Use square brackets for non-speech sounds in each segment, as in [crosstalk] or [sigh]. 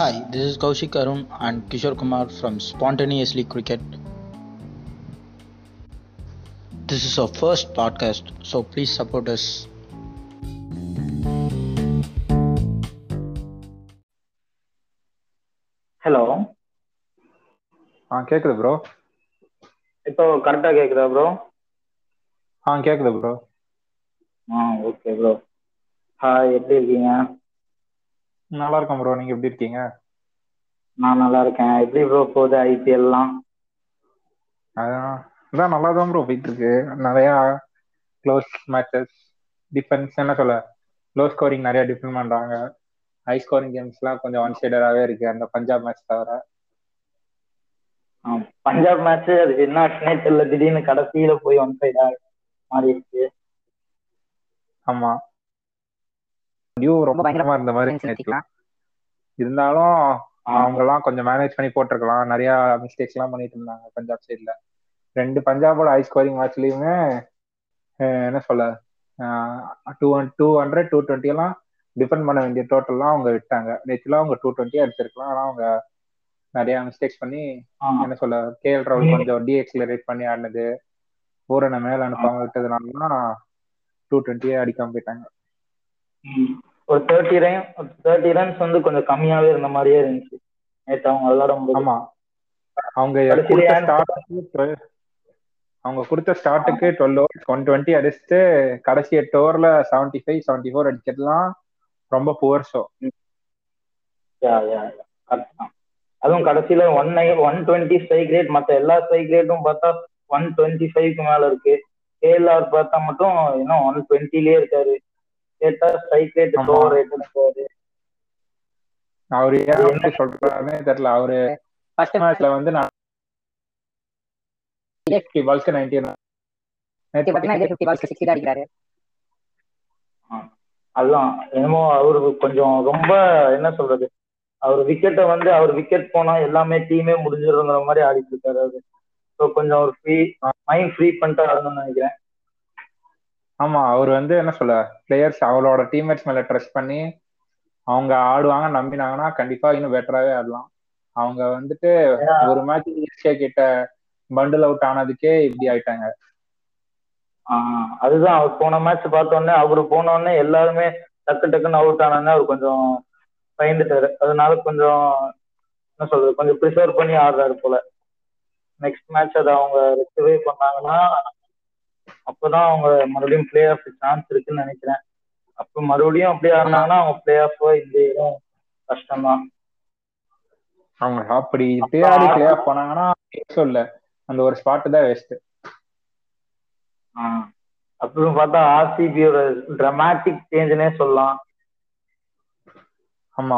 Hi, this is Kaushik Arun and Kishore Kumar from Spontaneously Cricket. This is our first podcast, so please support us. Hello ஆ கேக்குது bro இப்போ கரெக்டாக கேட்குதா bro ஆ கேக்குது bro ஆ okay bro hi எப்படி இருக்கீங்க நல்லா இருக்கேன் ப்ரோ நீங்க எப்படி இருக்கீங்க நான் நல்லா இருக்கேன் எப்படி ப்ரோ போகுது ஐபிஎல்லாம் அதான் அதான் நல்லா தான் ப்ரோ போயிட்டு இருக்கு நிறையா க்ளோஸ் மேட்சஸ் டிஃபென்ஸ் என்ன சொல்ல லோ ஸ்கோரிங் நிறைய டிஃபெண்ட் பண்றாங்க. ஹை ஸ்கோரிங் கேம்ஸ்லாம் கொஞ்சம் ஒன் சைடராகவே இருக்கு அந்த பஞ்சாப் மேட்ச் தவிர. பஞ்சாப் மேட்ச் அது என்ன தெரியல. திடீர்னு கடைசியில போய் ஒன் சைடா மாறிடுச்சு. ஆமா. டியூ ரொம்ப பயங்கரமா இருந்த மாதிரி இருந்துச்சு. இருந்தாலும் அவங்கெல்லாம் கொஞ்சம் மேனேஜ் பண்ணி போட்டிருக்கலாம். நிறைய மிஸ்டேக்ஸ் எல்லாம் பண்ணிட்டு இருந்தாங்க பஞ்சாப் சைட்ல ரெண்டு பஞ்சாபோட ஹை ஸ்கோரிங் மேட்ச்லயுமே என்ன சொல்ல two two hundred two twenty எல்லாம் டிஃபெண்ட் பண்ண வேண்டிய டோட்டல்லாம் அவங்க விட்டாங்க. நேற்றுலாம் அவங்க டூ டுவெண்ட்டி அடிச்சிருக்கலாம் ஆனா அவங்க நிறைய மிஸ்டேக்ஸ் பண்ணி என்ன சொல்ல கேஎல் ராகுல் கொஞ்சம் டீஎக்ஸலரேட் பண்ணி ஆடினது. ஊரனை மேல அனுப்பாம விட்டதுனால டூ டுவெண்ட்டியே அடிக்காம போயிட்டாங்க. ஒரு தேர்ட்டி ரன் தேர்ட்டி ரன்ஸ் வந்து கொஞ்சம் கம்மியாவே இருந்த மாதிரியே இருந்துச்சு. நேற்று அவங்க விளையாடும் போது ஆமா. அவங்க அவங்க கொடுத்த ஸ்டார்ட்டுக்கு டுவெல் ஓவர்ஸ் ஒன் டுவெண்ட்டி அடிச்சுட்டு கடைசி எட்டு ஓவர்ல செவன்டி ஃபைவ் செவன்டி ஃபோர் அடிக்கிறதுலாம் ரொம்ப புவர் ஷோ அதுவும் கடைசியில ஒன் நை ஒன் டுவெண்ட்டி ஸ்ட்ரைக் ரேட் மற்ற எல்லா ஸ்ட்ரைக் ரேட்டும் பார்த்தா ஒன் டுவெண்ட்டி ஃபைவ்க்கு மேல இருக்கு. கேஎல்ஆர் பார்த்தா மட்டும் இன்னும் ஒன் டுவெண்ட்டிலே இருக்காரு. கேட்டா ஸ்ட்ரைக் ரேட் ஓவர் ரேட் இருக்காரு அவரு ஏன் அப்படி சொல்றாருன்னே தெரியல. அவரு ஃபர்ஸ்ட் மேட்ச்ல வந்து நான் பால்ஸ்க்கு நைன்டீன் அதுதான் என்னமோ அவருக்கு கொஞ்சம் ரொம்ப என்ன சொல்றது? அவர் விக்கெட்டை வந்து அவர் விக்கெட் போனா எல்லாமே டீமே முடிஞ்சிருங்கிற மாதிரி ஆடிட்டு இருக்காரு அவரு. ஸோ கொஞ்சம் ஒரு ஃப்ரீ மைண்ட் ஃப்ரீ பண்ணிட்டு ஆடணும்னு நினைக்கிறேன். ஆமா அவர் வந்து என்ன சொல்ல பிளேயர்ஸ் அவளோட டீம்மேட்ஸ் மேல ட்ரெஸ்ட் பண்ணி அவங்க ஆடுவாங்க நம்பினாங்கன்னா கண்டிப்பா இன்னும் பெட்டராகவே ஆடலாம். அவங்க வந்துட்டு ஒரு மேட்ச் ஈஸியா கிட்ட பண்டில் அவுட் ஆனதுக்கே இப்படி ஆயிட்டாங்க. அதுதான் அவர் போன மேட்ச் பார்த்தோன்னே அவரு போனோடனே எல்லாருமே டக்கு டக்குன்னு அவுட் ஆனோடனே அவர் கொஞ்சம் பயந்துட்டாரு. அதனால கொஞ்சம் என்ன சொல்றது கொஞ்சம் ப்ரிசர்வ் பண்ணி ஆடுறாரு போல. நெக்ஸ்ட் மேட்ச் அதை அவங்க ரெக்டிஃபை பண்ணாங்கன்னா அப்பதான் அவங்க மறுபடியும் பிளே ஆஃப் சான்ஸ் இருக்குன்னு நினைக்கிறேன். அப்ப மறுபடியும் அப்படி ஆடினாங்கன்னா அவங்க பிளே ஆஃப் இந்த இடம் கஷ்டம்தான். அவங்க அப்படி இப்படியே ஆடி பிளே ஆஃப் பண்ணாங்கன்னா இல்ல. அந்த ஒரு ஸ்பாட் தான் வேஸ்ட் அப்புறம் பார்த்தா ஆர்சிபியோட டிராமாட்டிக் சேஞ்சுனே சொல்லலாம். ஆமா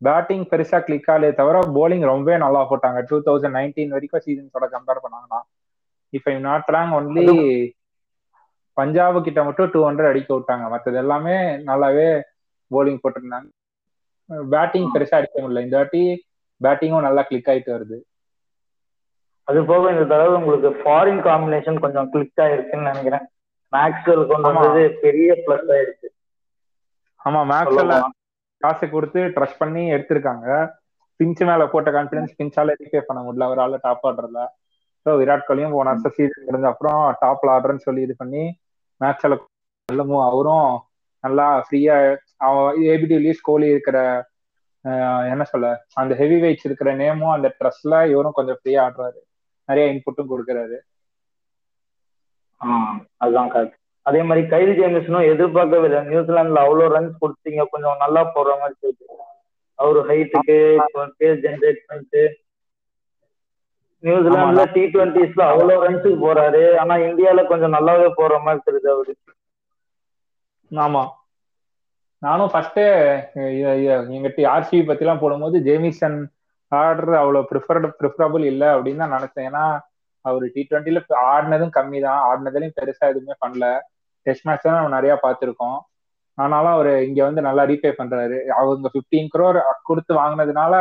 பேட்டிங் பெருசா கிளிக் ஆகலே தவிர போலிங் ரொம்பவே நல்லா போட்டாங்க. டூ தௌசண்ட் நைன்டீன் வரைக்கும் சீசன்ஸோட கம்பேர் பண்ணாங்கன்னா. இப்ப நாட் ரேங்க் ஒன்லி பஞ்சாப் கிட்ட மட்டும் டூ ஹண்ட்ரட் அடிக்க விட்டாங்க. மற்றது எல்லாமே நல்லாவே போலிங் போட்டிருந்தாங்க. பேட்டிங் பெருசா அடிக்க முடியல. இந்த வாட்டி பேட்டிங்கும் நல்லா கிளிக் ஆயிட்டு வருது. அது போக இந்த தடவை உங்களுக்கு ஃபாரின் காம்பினேஷன் கொஞ்சம் கிளிக் ஆயிருக்குன்னு நினைக்கிறேன். மேக்ஸ்வெல் கொண்டு வந்தது பெரிய பிளஸ் ஆயிருக்கு ஆமா மேக்ஸ்வெல் காசு கொடுத்து ட்ரஸ்ட் பண்ணி எடுத்திருக்காங்க. பிஞ்ச் மேல போட்ட கான்பிடன்ஸ் பிஞ்சால ரீபே பண்ண முடியல. அவரால் டாப் ஆடுறதுல. ஸோ விராட் கோலியும் போன வருஷம் சீசன் முடிஞ்ச அப்புறம் டாப்ல ஆடுறேன்னு சொல்லி இது பண்ணி மேட்ச்ல நல்லமும் அவரும் நல்லா ஃப்ரீயா ஏபிடிவிலியஸ் கோலி இருக்கிற என்ன சொல்ல அந்த ஹெவி வெயிட்ஸ் இருக்கிற நேமும் அந்த ட்ரெஸ்ல இவரும் கொஞ்சம் ஃப்ரீயா ஆடுறாரு. நிறைய இன்புட்டும் கொடுக்குறாரு. அதுதான் கரெக்ட் அதே மாதிரி கைல் ஜேமிஸ்னும் எதிர்பார்க்கவே இல்லை நியூசிலாந்துல அவ்வளோ ரன்ஸ் கொடுத்தீங்க. கொஞ்சம் நல்லா போடுற மாதிரி அவரு ஹைட்டுக்கு பேஸ் ஜென்ரேட் பண்ணிட்டு நியூசிலாந்துல டி டுவெண்ட்டிஸ்ல அவ்வளவு ரன்ஸுக்கு போறாரு. ஆனா இந்தியால கொஞ்சம் நல்லாவே போற மாதிரி தெரியுது அவரு. ஆமா. நானும் ஃபர்ஸ்ட் எங்கிட்ட ஆர்சிபி பத்தி எல்லாம் போடும்போது ஜேமிசன் ஆடுறது அவ்வளவு ப்ரிஃபர்டு ப்ரிஃபரபிள் இல்லை அப்படின்னு தான் நினைச்சேன். ஏன்னா அவர் டி ட்வெண்ட்டில ஆடினதும் கம்மி தான் ஆடினதுலயும் பெருசா எதுவுமே பண்ணல. டெஸ்ட் மேட்ச் தான் நம்ம நிறைய பார்த்துருக்கோம். ஆனாலும் அவர் இங்க வந்து நல்லா ரீபே பண்றாரு. அவங்க பிப்டீன் குரோர் கொடுத்து வாங்கினதுனால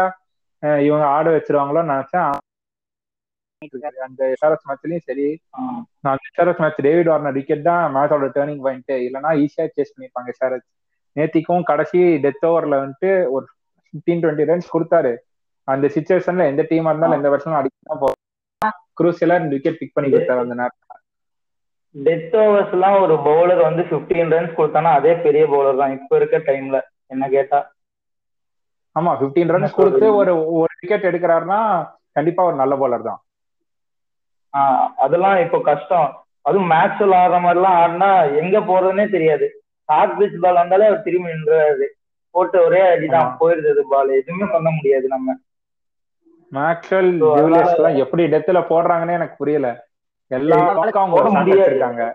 இவங்க ஆட வச்சிருவாங்களோன்னு நினைச்சேன். அந்த எஸ்ஆர்எஸ் மேட்ச்லயும் சரி. அந்த SRS match David Warner wicket தான் மேட்சோட டேர்னிங் பாயிண்ட் இல்லைன்னா ஈஸியா சேஸ் பண்ணிருப்பாங்க எஸ்ஆர்எஸ் நேத்திக்கும் கடைசி டெத் ஓவர்ல வந்துட்டு ஒரு ஃபிஃப்டீன் டுவெண்ட்டி ரன்ஸ் கொடுத்தாரு. அந்த சுச்சுவேஷன்ல எந்த டீமா இருந்தாலும் எந்த வருஷமும் அடிக்க தான் போகும் குரூசியலா ரெண்டு விக்கெட் பிக் பண்ணி கொடுத்தாரு அந்த நேரம் டெத் ஓவர்ஸ் எல்லாம் ஒரு பவுலர் வந்து 15 ரன்ஸ் கொடுத்தானா அதே பெரிய பவுலர் தான். இப்ப இருக்க டைம்ல என்ன கேட்டா. ஆமா 15 ரன்ஸ் கொடுத்து ஒரு ஒரு விக்கெட் எடுக்கிறாருன்னா கண்டிப்பா ஒரு நல்ல பவுலர் தான். அதெல்லாம் இப்போ கஷ்டம். அதுவும் மேட்ச் ஆடுற மாதிரி எல்லாம் ஆடினா எங்க போறதுன்னே தெரியாது. ஷார்ட் பிச் பால் வந்தாலே அவர் திரும்பி நின்றாரு. போட்டு ஒரே அடிதான். போயிருந்தது பால் எதுவுமே பண்ண முடியாது நம்ம. மேக்ஸ்வெல் So, அதனால- ஜூலியஸ் எல்லாம் எப்படி டெத்துல போடுறாங்கன்னே எனக்கு புரியல. எல்லா பக்கம் அவங்க ஒரு முடியாது. வச்சிருக்காங்க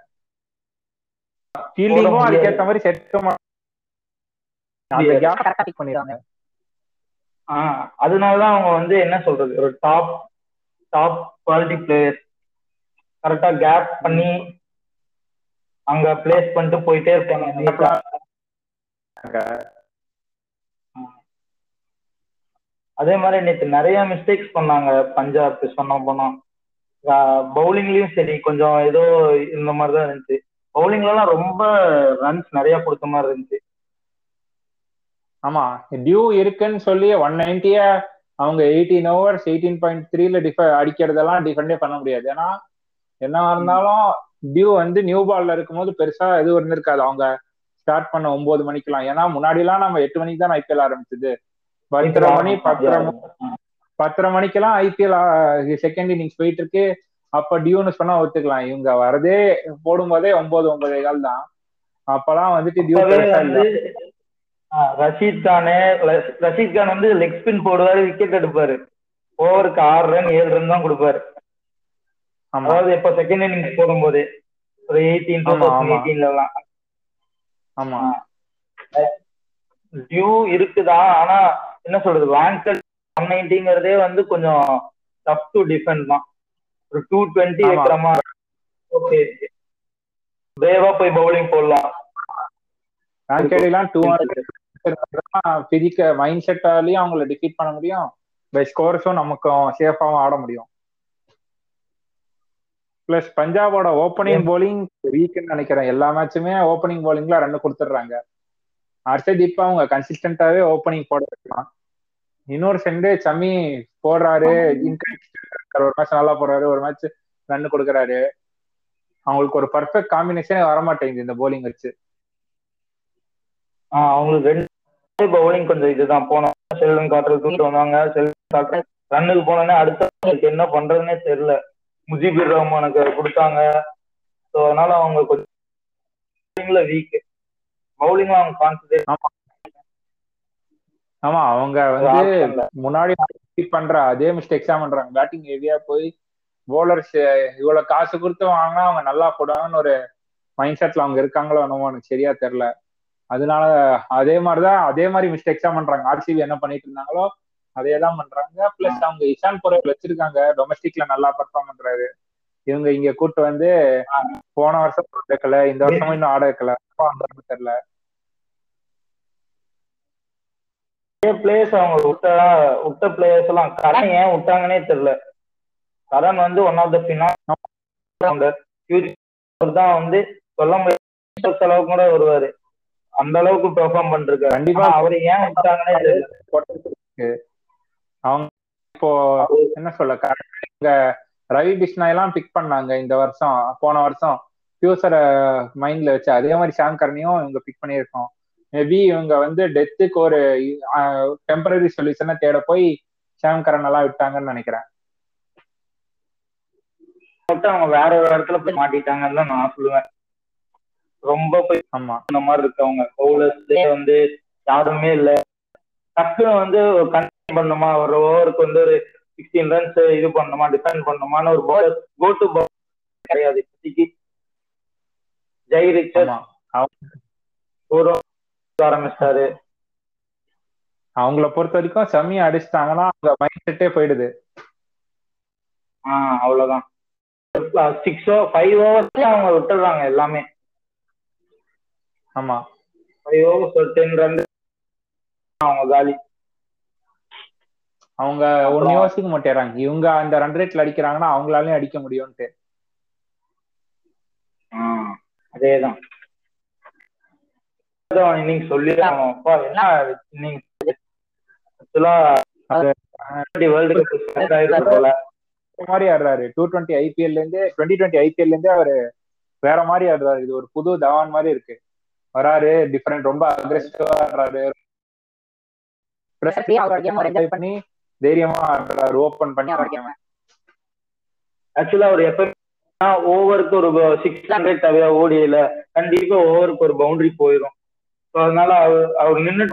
ஃபீல்டிங்கும். அதுக்கேத்த மாதிரி செட் ஆஹ் அதனாலதான் அவங்க வந்து என்ன சொல்றது? ஒரு டாப் டாப் குவாலிட்டி பிளேயர் கரெக்டா கேப் பண்ணி அங்க பிளேஸ் பண்ணிட்டு போயிட்டே இருப்பாங்க. அதே மாதிரி நேற்று நிறைய மிஸ்டேக்ஸ் பண்ணாங்க. பஞ்சாப் சொன்ன போனா. பவுலிங்லயும் சரி கொஞ்சம் ஏதோ இந்த மாதிரி தான் இருந்துச்சு. பவுலிங்ல எல்லாம் ரொம்ப ரன்ஸ் நிறைய கொடுத்த மாதிரி இருந்துச்சு. ஆமா. டியூ இருக்குன்னு சொல்லி ஒன் நைன்டிய அவங்க எயிட்டீன் ஓவர்ஸ் எயிட்டீன் பாயிண்ட் த்ரீல டிஃப அடிக்கிறதெல்லாம் டிஃபெண்டே பண்ண முடியாது. ஏன்னா என்ன இருந்தாலும் டியூ வந்து நியூ பால்ல இருக்கும்போது பெருசா எதுவும் இருந்திருக்காது. அவங்க ஸ்டார்ட் பண்ண ஒன்பது மணிக்கெல்லாம். ஏன்னா முன்னாடி எல்லாம் நம்ம எட்டு மணிக்கு தான் ஐபிஎல் ஆரம்பிச்சது. பத்தரை மணி பத்தரை பத்தரை மணிக்கெல்லாம் ஐபிஎல் செகண்ட் இன்னிங்ஸ் போயிட்டு இருக்கு. அப்ப டியூன்னு சொன்னா ஒத்துக்கலாம். இவங்க வரதே போடும்போதே ஒன்பது ஒன்பதே கால் தான். அப்பெல்லாம் வந்துட்டு டியூ ரஷீத் கானு ரஷீத் கான் வந்து லெக் ஸ்பின் போடுவாரு விக்கெட் எடுப்பாரு. ஓவருக்கு ஆறு ரன் ஏழு ரன் தான் கொடுப்பாரு. அதாவது இப்ப செகண்ட் இன்னிங்ஸ் போடும்போது ஒரு எயிட்டீன் ஆமா, தௌசண்ட் ஆமா. எயிட்டீன்ல எல்லாம் ஆமா டியூ இருக்குதான் ஆனா என்ன சொல்றது? வேங்கல் ஒன் நைன்டிங்கிறதே வந்து கொஞ்சம் டஃப் டு டிஃபெண்ட் தான். ஒரு டூ டுவெண்ட்டி ஆமா. வைக்கிற மாதிரி. ஓகே பிரேவா போய் பவுலிங் போடலாம். டூ பிதிக்க மைண்ட் செட்டாலையும் அவங்கள டிஃபீட் பண்ண முடியும். பை ஸ்கோர்ஸும் நமக்கும் சேஃபாவும் ஆட முடியும். பிளஸ் பஞ்சாபோட ஓப்பனிங் போலிங் வீக்னு நினைக்கிறேன். எல்லா மேட்சுமே ஓப்பனிங் போலிங்ல ரன் கொடுத்துட்றாங்க. அடுத்தது இப்ப அவங்க கன்சிஸ்டன்டாவே ஓப்பனிங் போட வைக்கலாம். இன்னொரு செண்டு சம்மி போடுறாரு. ஒரு மேட்ச் நல்லா போடுறாரு. ஒரு மேட்ச் ரன் கொடுக்குறாரு. அவங்களுக்கு ஒரு பர்ஃபெக்ட் காம்பினேஷனே வர மாட்டேங்குது இந்த போலிங் வச்சு. அவங்களுக்கு ரெண்டு பவுலிங் கொஞ்சம் இதுதான். போனோம் செல்வன் காட்டுறது தூக்கிட்டு வந்தாங்க. செல்வன் காட்டுறது ரன்னுக்கு போனோடனே அடுத்த என்ன பண்றதுன்னே தெரியல. முஜிபுர் ரஹ்மானுக்கு கொடுத்தாங்க. ஸோ அதனால அவங்க கொஞ்சம் வீக் பவுலிங்ல அவங்க கான்சன்ட்ரேட் ஆமா. அவங்க வந்து முன்னாடி பண்ற அதே மிஸ்டேக்ஸ் தான் பண்றாங்க. பேட்டிங் ஹெவியா போய் போலர்ஸ் இவ்வளவு காசு கொடுத்து வாங்கினா அவங்க நல்லா போடுவாங்கன்னு ஒரு மைண்ட் செட்ல அவங்க இருக்காங்களோ என்னமோ எனக்கு சரியா தெரியல. அதனால அதே மாதிரிதான் அதே மாதிரி மிஸ்டேக்ஸ் பண்றாங்க. ஆர்சிபி என்ன பண்ணிட்டு இருந்தாங்களோ அதே தான் பண்றாங்க பிளஸ் அவங்க இஷான் பொருள் வச்சிருக்காங்க. டொமஸ்டிக்ல நல்லா பெர்ஃபார்ம் பண்றாரு. இவங்க இங்க கூட்டு வந்து போன வருஷம் வைக்கல இந்த வருஷமும் இன்னும் ஆட வைக்கல தெரியல. பிளேயர்ஸ் அவங்க விட்ட விட்ட பிளேயர்ஸ் எல்லாம் கரண் ஏன் விட்டாங்கன்னே தெரியல. கரண் வந்து ஒன் ஆஃப் த ஃபியூச்சர் தான் வந்து சொல்ல முடியாத. அளவுக்கு கூட வருவாரு. அந்த அளவுக்கு பெர்ஃபார்ம் பண்ணிருக்காரு. கண்டிப்பா. அவரை ஏன் விட்டாங்கன்னே தெரியல. அவங்க இப்போ என்ன சொல்ல இங்க ரவி பிஷ்னாய் எல்லாம் பிக் பண்ணாங்க இந்த வருஷம் போன வருஷம். ஃபியூச்சரை மைண்ட்ல வச்சு அதே மாதிரி ஷாம் கர்னியும் இவங்க பிக் பண்ணியிருக்கோம். மேபி இவங்க வந்து டெத்துக்கு ஒரு டெம்பரரி சொல்யூஷனை தேட போய் ஷாம் கரன் எல்லாம் விட்டாங்கன்னு நினைக்கிறேன். அவங்க வேற ஒரு இடத்துல போய் மாட்டிட்டாங்கன்னு தான் நான் சொல்லுவேன். ரொம்ப போய் ஆமா. இந்த மாதிரி இருக்கவங்க. வந்து யாருமே இல்ல. டக்குன்னு வந்து பண்ணுமா ஒரு ஓவருக்கு வந்து ஒரு சிக்ஸ்டீன் ரன்ஸ் இது பண்ணணுமா? டிஃபெண்ட் பண்ணணுமான்னு ஒரு பவுலர் கோ டு கிடையாது. இப்போதைக்கு. Jhye Richard. ஆரம்பிச்சிட்டாரு. அவங்கள பொறுத்த வரைக்கும் செம்மி அடிச்சிட்டாங்கன்னா அவங்க மைண்ட் செட்டே போயிடுது. ஆஹ் அவ்வளவுதான். சிக்ஸோ ஃபைவ் ஓவர்ஸ் அவங்க விட்டுறாங்க எல்லாமே. ஆமா. ஃபைவ் ஓவர்ஸ் ஒரு டென் ரன் அவங்க காலி. அவங்க ஒன்னு யோசிக்க மாட்டேறாங்க. இவங்க அந்த ரன் ரேட்ல அடிக்கிறாங்கன்னா அவங்களாலையும் அடிக்க முடியும்ட்டு. அதேதான். இன்னிங் சொல்லி என்ன [laughs] வேர்ல்டு கப் மாதிரி ஆடுறாரு. டூ டுவெண்ட்டி ஐபிஎல்ல இருந்து டுவெண்ட்டி டுவெண்ட்டி ஐபிஎல்ல இருந்து அவரு வேற மாதிரி ஆடுறாரு. இது ஒரு புது தவான் மாதிரி இருக்கு. வராரு டிஃபரெண்ட் ரொம்ப அக்ரெசிவா ஆடுறாரு. பண்ணி. தைரியமா ஆடுறாரு ஓபன் பண்ணி ஆக்சுவலா அவர் எப்ப ஓவருக்கு ஒரு சிக்ஸ் ஹண்ட்ரட் தேவையா ஓடியில கண்டிப்பா ஓவருக்கு ஒரு பவுண்டரி போயிடும் ஸோ அதனால அவர் அவர் நின்று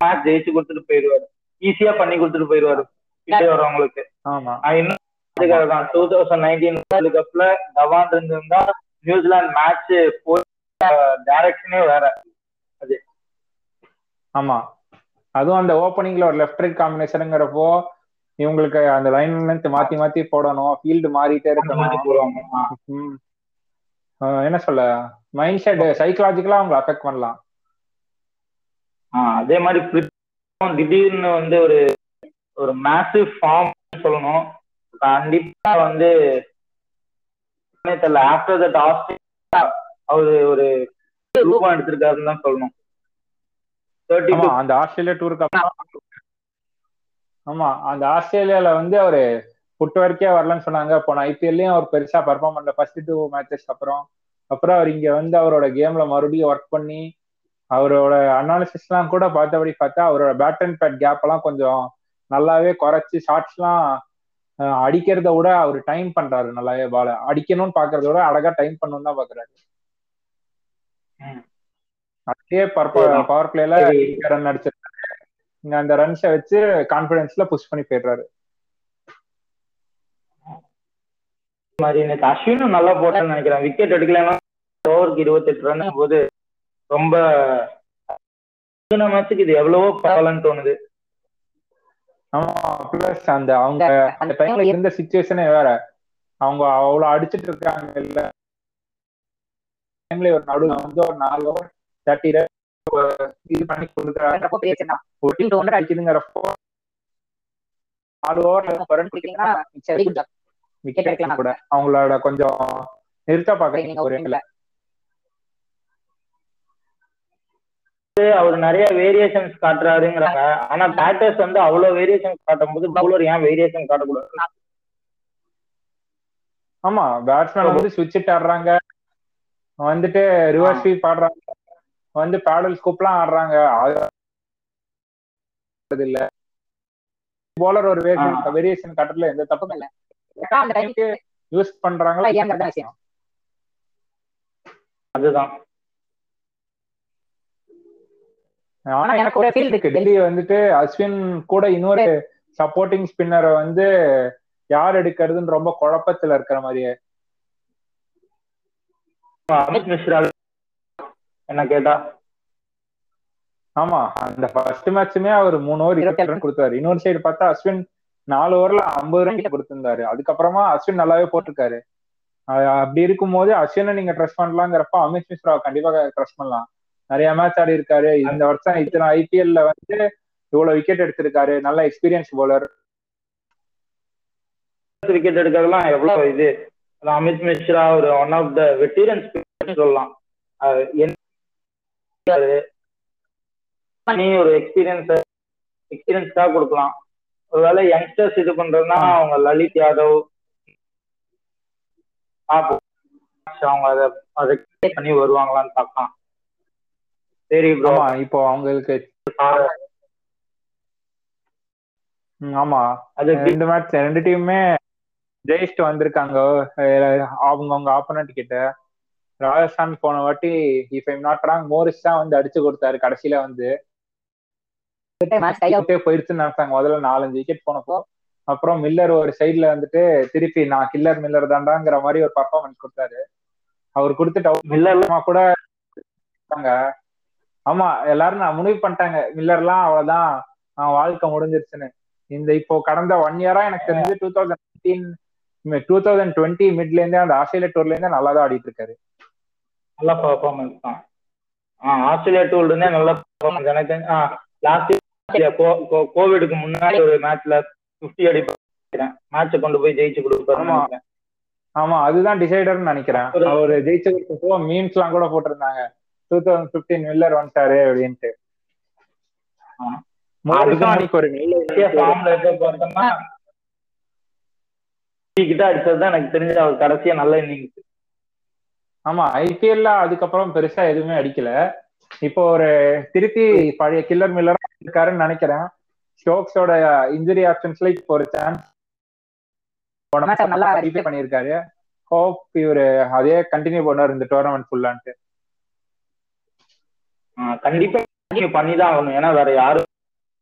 மேட்ச் ஜெயிச்சு கொடுத்துட்டு போயிடுவாரு. ஈஸியா பண்ணி கொடுத்துட்டு போயிடுவாரு. கிட்டே வரவங்களுக்கு. ஆமா. இன்னும் அதுக்காக தான். டூ தௌசண்ட் நைன்டீன் வேர்ல்டு கப்ல தவான் இருந்திருந்தா நியூசிலாந்து மேட்ச் போய் டைரக்ஷனே வேற. ஆமா. அதுவும் அந்த ஓப்பனிங்ல ஒரு லெஃப்ட் ரைட் காம்பினேஷனுங்கிறப்போ இவங்களுக்கு அந்த லைன் லென்த் மாத்தி மாத்தி போடணும். ஃபீல்டு மாறிட்டே அந்த மாதிரி இருக்கணும். என்ன சொல்ல? மைண்ட் செட் சைக்கலாஜிக்கலா அவங்க அஃபெக்ட் பண்ணலாம். ஆ, அதே மாதிரி திடீர்னு வந்து ஒரு ஒரு மேசிவ் ஃபார்ம் சொல்லணும். கண்டிப்பா வந்து தெரியல. ஆஃப்டர் தட் ஆஸ்திரேலியா அவரு ஒரு ரூபம் எடுத்திருக்காருன்னு தான் சொல்லணும். அந்த ஆஸ்திரேலியா டூருக்கு அப்புறம் ஆமா அந்த ஆஸ்திரேலியால வந்து அவரு புட் வரைக்கே வரலன்னு சொன்னாங்க. போன ஐபிஎல்லையும் அவர் பெருசா பெர்ஃபார்ம் பண்ணல. ஃபர்ஸ்ட் டூ மேட்சஸ் அப்புறம். அப்புறம் அவர் இங்க வந்து அவரோட கேம்ல மறுபடியும் ஒர்க் பண்ணி அவரோட அனாலிசிஸ்லாம் கூட பார்த்தபடி பார்த்தா அவரோட பேட் அண்ட் பேட் கேப் எல்லாம் கொஞ்சம் நல்லாவே குறைச்சி ஷார்ட்ஸ்லாம் அடிக்கிறத விட அவர் டைம் பண்றாரு நல்லாவே பால அடிக்கணும்னு பாக்குறத விட அழகா டைம் பண்ணணும் தான் பாக்குறாரு. அதே. பவர் பிளேல. ரன் அடிச்சிருக்காரு. அந்த ரன்ஸை வச்சு கான்பிடன்ஸ்ல புஷ் பண்ணி போயிடுறாரு. மாதிரி நேற்று அஸ்வினும் நல்லா போட்டான்னு நினைக்கிறேன். விக்கெட் எடுக்கலன்னா ஓவருக்கு இருபத்தெட்டு ரன் போது ரொம்ப மேட்சுக்கு இது எவ்வளவோ பரவாயில்லன்னு தோணுது. ஆமா பிளஸ் அந்த அவங்க அந்த டைம்ல இருந்த சுச்சுவேஷனே வேற. அவங்க அவ்வளவு அடிச்சிட்டு இருக்காங்க இல்ல. டைம்ல ஒரு நடுவுல வந்து ஒரு நாலு ஓவர் தேர்ட்டி இது பண்ணி கொடுக்குறாங்க அடிக்குதுங்கிறப்போ கூட. அவங்களோட கொஞ்சம் நிறுத்த பாக்குறீங்க ஒரு அவர் நிறைய வேரியேஷன்ஸ் காட்டுறாருங்கிறாங்க. ஆனா பேட்டர்ஸ் வந்து அவ்வளவு வேரியேஷன்ஸ் காட்டும் போது பவுலர் ஏன் வேரியேஷன் காட்டக்கூடாது? ஆமா. பேட்ஸ்மேன் வந்து சுவிட்ச் ஆடுறாங்க. வந்துட்டு ரிவர்ஸ் ஸ்வீப் ஆடுறாங்க. வந்து பேடல் ஸ்கூப்லாம் ஆடுறாங்க. அது இல்ல. போலர் ஒரு வேரியேஷன் வேரியேஷன் கட்டல எந்த தப்பும் இல்ல. யூஸ் பண்றாங்களா அதுதான். ஆனா எனக்கு ஒரு feel இருக்கு. டெல்லி வந்துட்டு அஸ்வின் கூட இன்னொரு சப்போர்ட்டிங் ஸ்பின்னரை வந்து யார் எடுக்கிறதுன்னு ரொம்ப குழப்பத்துல இருக்கிற மாதிரியே. அமித் மிஸ்ரா என்ன கேட்டா? ஆமா அந்த ஃபர்ஸ்ட் மேட்சுமே அவர் மூணு ஓவர் இருபத்தி ரன் கொடுத்தாரு இன்னொரு சைடு பார்த்தா அஸ்வின் நாலு ஓவர்ல ஐம்பது ரன் கொடுத்திருந்தாரு. அதுக்கப்புறமா அஸ்வின் நல்லாவே போட்டிருக்காரு. அப்படி இருக்கும்போது அஸ்வினை நீங்க ட்ரஸ்ட் பண்ணலாங்கிறப்ப அமித் மிஸ்ராவை கண்டிப்பா ட்ரஸ்ட் பண்ணலாம். நிறைய மேட்ச் ஆடி இருக்காரு. இந்த வருஷம் இத்தனை ஐபிஎல்ல வந்து இவ்வளவு விக்கெட் எடுத்திருக்காரு. நல்ல எக்ஸ்பீரியன்ஸ் போலர் விக்கெட் எடுக்கிறதுலாம் எவ்வளவு இது? அமித் மிஸ்ரா ஒரு ஒன் ஆஃப் த வெட்டீரியன் சொல்லலாம். நீ ஒரு எக்ஸ்பீரியன்ஸ் எக்ஸ்பீரியன்ஸ்க்காக கொடுக்கலாம். ஒருவேளை யங்ஸ்டர்ஸ் இது பண்றதுன்னா அவங்க லலித் யாதவ் அவங்க அதை அதை பண்ணி வருவாங்களான்னு பார்க்கலாம். சரி ப்ரோ இப்போ அவங்களுக்கு ஆமா. அது ரெண்டு மேட்ச் ரெண்டு டீமுமே ஜெயிச்சுட்டு வந்திருக்காங்க. அவங்க அவங்க ஆப்போனண்ட் கிட்ட. ராஜஸ்தான் போன வாட்டி if I'm not wrong Morris தான் வந்து அடிச்சு கொடுத்தாரு கடைசியில வந்து. போயிருச்சுன்னு நினைச்சாங்க முதல்ல நாலஞ்சு விக்கெட் போனப்போ. அப்புறம் மில்லர் ஒரு சைடுல வந்துட்டு திருப்பி நான் கில்லர் மில்லர் தாண்டாங்கிற மாதிரி ஒரு பர்ஃபார்மன்ஸ் கொடுத்தாரு. அவர் கொடுத்துட்டு மில்லர்ல அப்புறமா கூட. ஆமா எல்லாரும் நான் முடிவு பண்ணிட்டாங்க. மில்லர்லாம் அவ்வளவுதான் வாழ்க்கை முடிஞ்சிருச்சுன்னு. இந்த இப்போ கடந்த ஒன் இயரா எனக்கு தெரிஞ்சு two thousand two thousand twenty மிட்ல இருந்தே அந்த ஆஸ்திரேலியா டூர்ல இருந்தே நல்லா தான் ஆடிட்டு இருக்காரு. நல்ல பர்ஃபார்மன்ஸ் தான். ஆ ஆஸ்திரேலியா டூர்ல இருந்தே நல்ல பர்ஃபார்மன்ஸ் எனக்கு தெரிஞ்சு- ஆ லாஸ்ட் கோவிடுக்கு முன்னாடி ஒரு மேட்ச்ல பிப்டி அடிப்பேன் மேட்சை கொண்டு போய் ஜெயிச்சு கொடுப்பாரு ஆமா. ஆமா அதுதான் டிசைடர்னு நினைக்கிறேன். அவர் ஜெயிச்சதுக்கு மீம்ஸ் எல்லாம் கூட போட்டிருந்தாங்க. டூ தௌசண்ட் பிப்டீன் மில்லர் வந்துட்டாரு அப்படின்ட்டு. கிட்ட அடிச்சதுதான் எனக்கு தெரிஞ்ச அவர் கடைசியா நல்ல இன்னிங்ஸ் ஆமா ஐபிஎல்ல அதுக்கப்புறம் பெருசா எதுவுமே அடிக்கல. இப்போ ஒரு திருப்பி பழைய கில்லர் மில்லரா இருக்காருன்னு நினைக்கிறேன். ஸ்டோக்ஸோட இன்ஜுரி ஆப்ஷன்ஸ்ல இப்போ ஒரு சான்ஸ் நல்லா ரிப்பே பண்ணியிருக்காரு. ஹோப் இவரு அதே கண்டினியூ பண்ணுவார் இந்த டோர்னமெண்ட் ஃபுல்லான்ட்டு கண்டிப்பா continue பண்ணிதான் ஆகணும். ஏன்னா வேற யாரும்